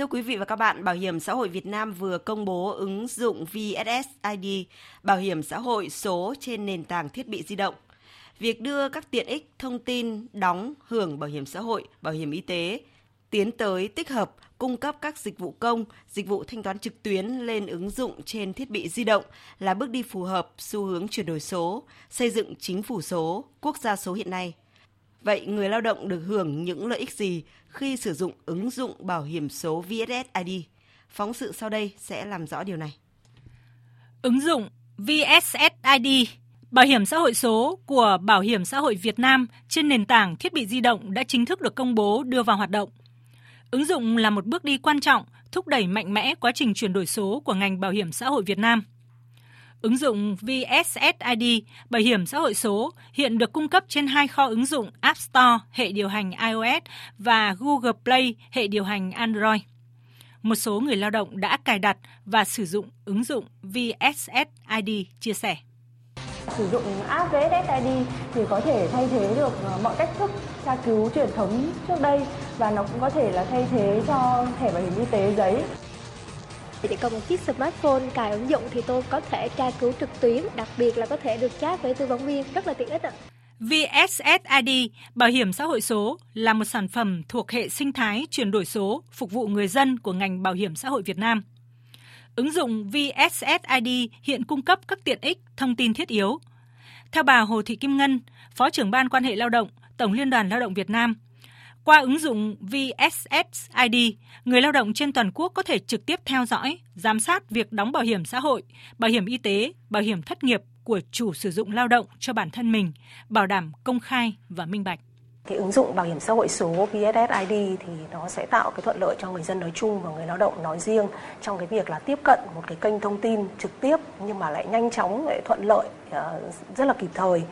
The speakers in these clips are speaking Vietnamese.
Thưa quý vị và các bạn, Bảo hiểm xã hội Việt Nam vừa công bố ứng dụng VSSID, bảo hiểm xã hội số trên nền tảng thiết bị di động. Việc đưa các tiện ích thông tin đóng hưởng bảo hiểm xã hội, bảo hiểm y tế tiến tới tích hợp cung cấp các dịch vụ công, dịch vụ thanh toán trực tuyến lên ứng dụng trên thiết bị di động là bước đi phù hợp xu hướng chuyển đổi số, xây dựng chính phủ số, quốc gia số hiện nay. Vậy người lao động được hưởng những lợi ích gì khi sử dụng ứng dụng bảo hiểm số VSSID? Phóng sự sau đây sẽ làm rõ điều này. Ứng dụng VSSID Bảo hiểm xã hội số của Bảo hiểm xã hội Việt Nam trên nền tảng thiết bị di động đã chính thức được công bố, đưa vào hoạt động. Ứng dụng là một bước đi quan trọng thúc đẩy mạnh mẽ quá trình chuyển đổi số của ngành bảo hiểm xã hội Việt Nam. Ứng dụng VSSID bảo hiểm xã hội số, hiện được cung cấp trên hai kho ứng dụng App Store, hệ điều hành iOS và Google Play, hệ điều hành Android. Một số người lao động đã cài đặt và sử dụng ứng dụng VSSID chia sẻ sử dụng app VSSID thì có thể thay thế được ờ, mọi cách thức tra cứu truyền thống trước đây và nó cũng có thể là thay thế cho thẻ bảo hiểm y tế giấy. Chỉ cần một chiếc smartphone cài ứng dụng thì tôi có thể tra cứu trực tuyến, đặc biệt là có thể được chat với tư vấn viên rất là tiện ích ạ. VSSID, Bảo hiểm xã hội số, là một sản phẩm thuộc hệ sinh thái chuyển đổi số phục vụ người dân của ngành bảo hiểm xã hội Việt Nam. Ứng dụng VSSID hiện cung cấp các tiện ích, thông tin thiết yếu. Theo bà Hồ Thị Kim Ngân, Phó trưởng ban quan hệ lao động, Tổng Liên đoàn Lao động Việt Nam, qua ứng dụng VSSID, người lao động trên toàn quốc có thể trực tiếp theo dõi, giám sát việc đóng bảo hiểm xã hội, bảo hiểm y tế, bảo hiểm thất nghiệp của chủ sử dụng lao động cho bản thân mình, bảo đảm công khai và minh bạch. Cái ứng dụng bảo hiểm xã hội số VSSID thì nó sẽ tạo cái thuận lợi cho người dân nói chung và người lao động nói riêng trong cái việc là tiếp cận một cái kênh thông tin trực tiếp nhưng mà lại nhanh chóng lại thuận lợi ờ, rất là kịp thời.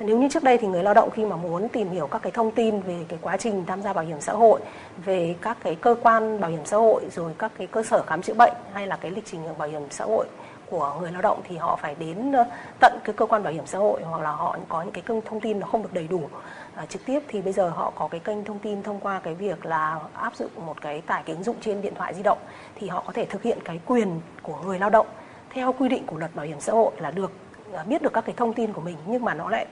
Nếu như trước đây thì người lao động khi mà muốn tìm hiểu các cái thông tin về cái quá trình tham gia bảo hiểm xã hội, về các cái cơ quan bảo hiểm xã hội rồi các cái cơ sở khám chữa bệnh hay là cái lịch trình hưởng bảo hiểm xã hội của người lao động thì họ phải đến ờ, tận cái cơ quan bảo hiểm xã hội hoặc là họ có những cái thông tin nó không được đầy đủ À, trực tiếp thì bây giờ họ có cái kênh thông tin thông qua cái việc là áp dụng một cái tải cái ứng dụng trên điện thoại di động thì họ có thể thực hiện cái quyền của người lao động theo quy định của luật bảo hiểm xã hội là được à, biết được các cái thông tin của mình nhưng mà nó lại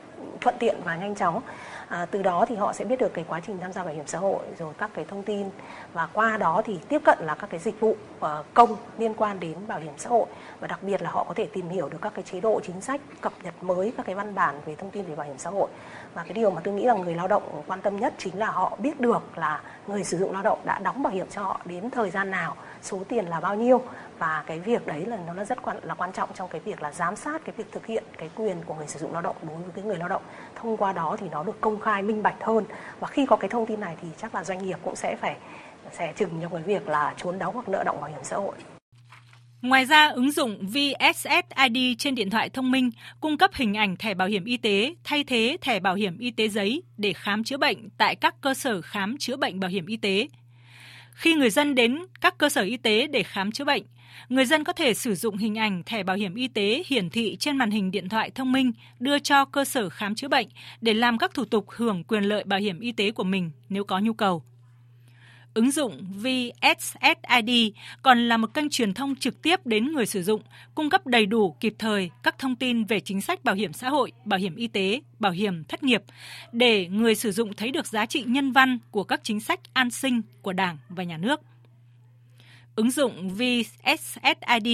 thuận tiện và nhanh chóng. À, từ đó thì họ sẽ biết được cái quá trình tham gia bảo hiểm xã hội rồi các cái thông tin. Và qua đó thì tiếp cận là các cái dịch vụ uh, công liên quan đến bảo hiểm xã hội. Và đặc biệt là họ có thể tìm hiểu được các cái chế độ chính sách cập nhật mới các cái văn bản về thông tin về bảo hiểm xã hội. Và cái điều mà tôi nghĩ là người lao động quan tâm nhất chính là họ biết được là người sử dụng lao động đã đóng bảo hiểm cho họ đến thời gian nào số tiền là bao nhiêu. Và cái việc đấy là nó rất quan là quan trọng trong cái việc là giám sát cái việc thực hiện cái quyền của người sử dụng lao động đối với cái người lao động thông qua đó thì nó được công khai minh bạch hơn và khi có cái thông tin này thì chắc là doanh nghiệp cũng sẽ phải sẽ chừng trong cái việc là trốn đóng hoặc nợ động bảo hiểm xã hội Ngoài ra, ứng dụng VSSID trên điện thoại thông minh cung cấp hình ảnh thẻ bảo hiểm y tế thay thế thẻ bảo hiểm y tế giấy để khám chữa bệnh tại các cơ sở khám chữa bệnh bảo hiểm y tế. Khi người dân đến các cơ sở y tế để khám chữa bệnh, người dân có thể sử dụng hình ảnh thẻ bảo hiểm y tế hiển thị trên màn hình điện thoại thông minh đưa cho cơ sở khám chữa bệnh để làm các thủ tục hưởng quyền lợi bảo hiểm y tế của mình nếu có nhu cầu. Ứng dụng VSSID còn là một kênh truyền thông trực tiếp đến người sử dụng, cung cấp đầy đủ kịp thời các thông tin về chính sách bảo hiểm xã hội, bảo hiểm y tế, bảo hiểm thất nghiệp để người sử dụng thấy được giá trị nhân văn của các chính sách an sinh của Đảng và nhà nước. Ứng dụng VSSID,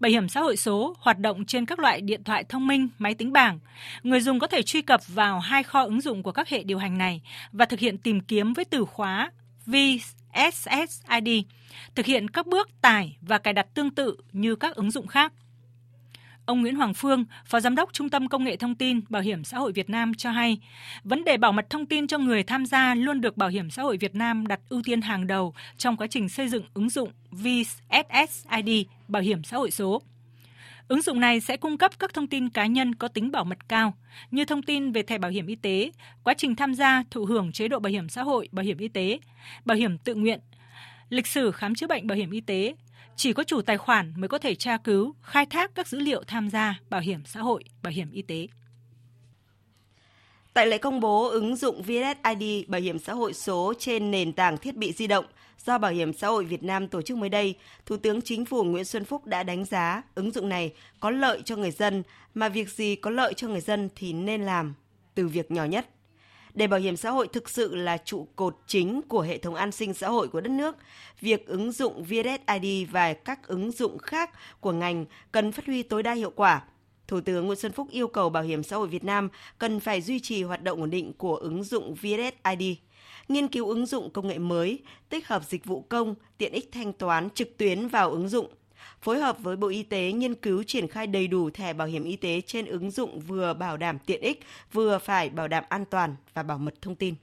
bảo hiểm xã hội số, hoạt động trên các loại điện thoại thông minh, máy tính bảng. Người dùng có thể truy cập vào hai kho ứng dụng của các hệ điều hành này và thực hiện tìm kiếm với từ khóa VSSID, thực hiện các bước tải và cài đặt tương tự như các ứng dụng khác. Ông Nguyễn Hoàng Phương, Phó Giám đốc Trung tâm Công nghệ Thông tin Bảo hiểm xã hội Việt Nam cho hay, vấn đề bảo mật thông tin cho người tham gia luôn được Bảo hiểm xã hội Việt Nam đặt ưu tiên hàng đầu trong quá trình xây dựng ứng dụng VSSID Bảo hiểm xã hội số. Ứng dụng này sẽ cung cấp các thông tin cá nhân có tính bảo mật cao, như thông tin về thẻ bảo hiểm y tế, quá trình tham gia thụ hưởng chế độ bảo hiểm xã hội, bảo hiểm y tế, bảo hiểm tự nguyện, lịch sử khám chữa bệnh bảo hiểm y tế. Chỉ có chủ tài khoản mới có thể tra cứu, khai thác các dữ liệu tham gia bảo hiểm xã hội, bảo hiểm y tế. Tại lễ công bố ứng dụng VSID bảo hiểm xã hội số trên nền tảng thiết bị di động do Bảo hiểm xã hội Việt Nam tổ chức mới đây, Thủ tướng Chính phủ Nguyễn Xuân Phúc đã đánh giá ứng dụng này có lợi cho người dân, mà việc gì có lợi cho người dân thì nên làm, từ việc nhỏ nhất. Để bảo hiểm xã hội thực sự là trụ cột chính của hệ thống an sinh xã hội của đất nước, việc ứng dụng VSID và các ứng dụng khác của ngành cần phát huy tối đa hiệu quả – Thủ tướng Nguyễn Xuân Phúc yêu cầu Bảo hiểm xã hội Việt Nam cần phải duy trì hoạt động ổn định của ứng dụng VSID, nghiên cứu ứng dụng công nghệ mới, tích hợp dịch vụ công, tiện ích thanh toán trực tuyến vào ứng dụng, phối hợp với Bộ Y tế nghiên cứu triển khai đầy đủ thẻ bảo hiểm y tế trên ứng dụng vừa bảo đảm tiện ích, vừa phải bảo đảm an toàn và bảo mật thông tin.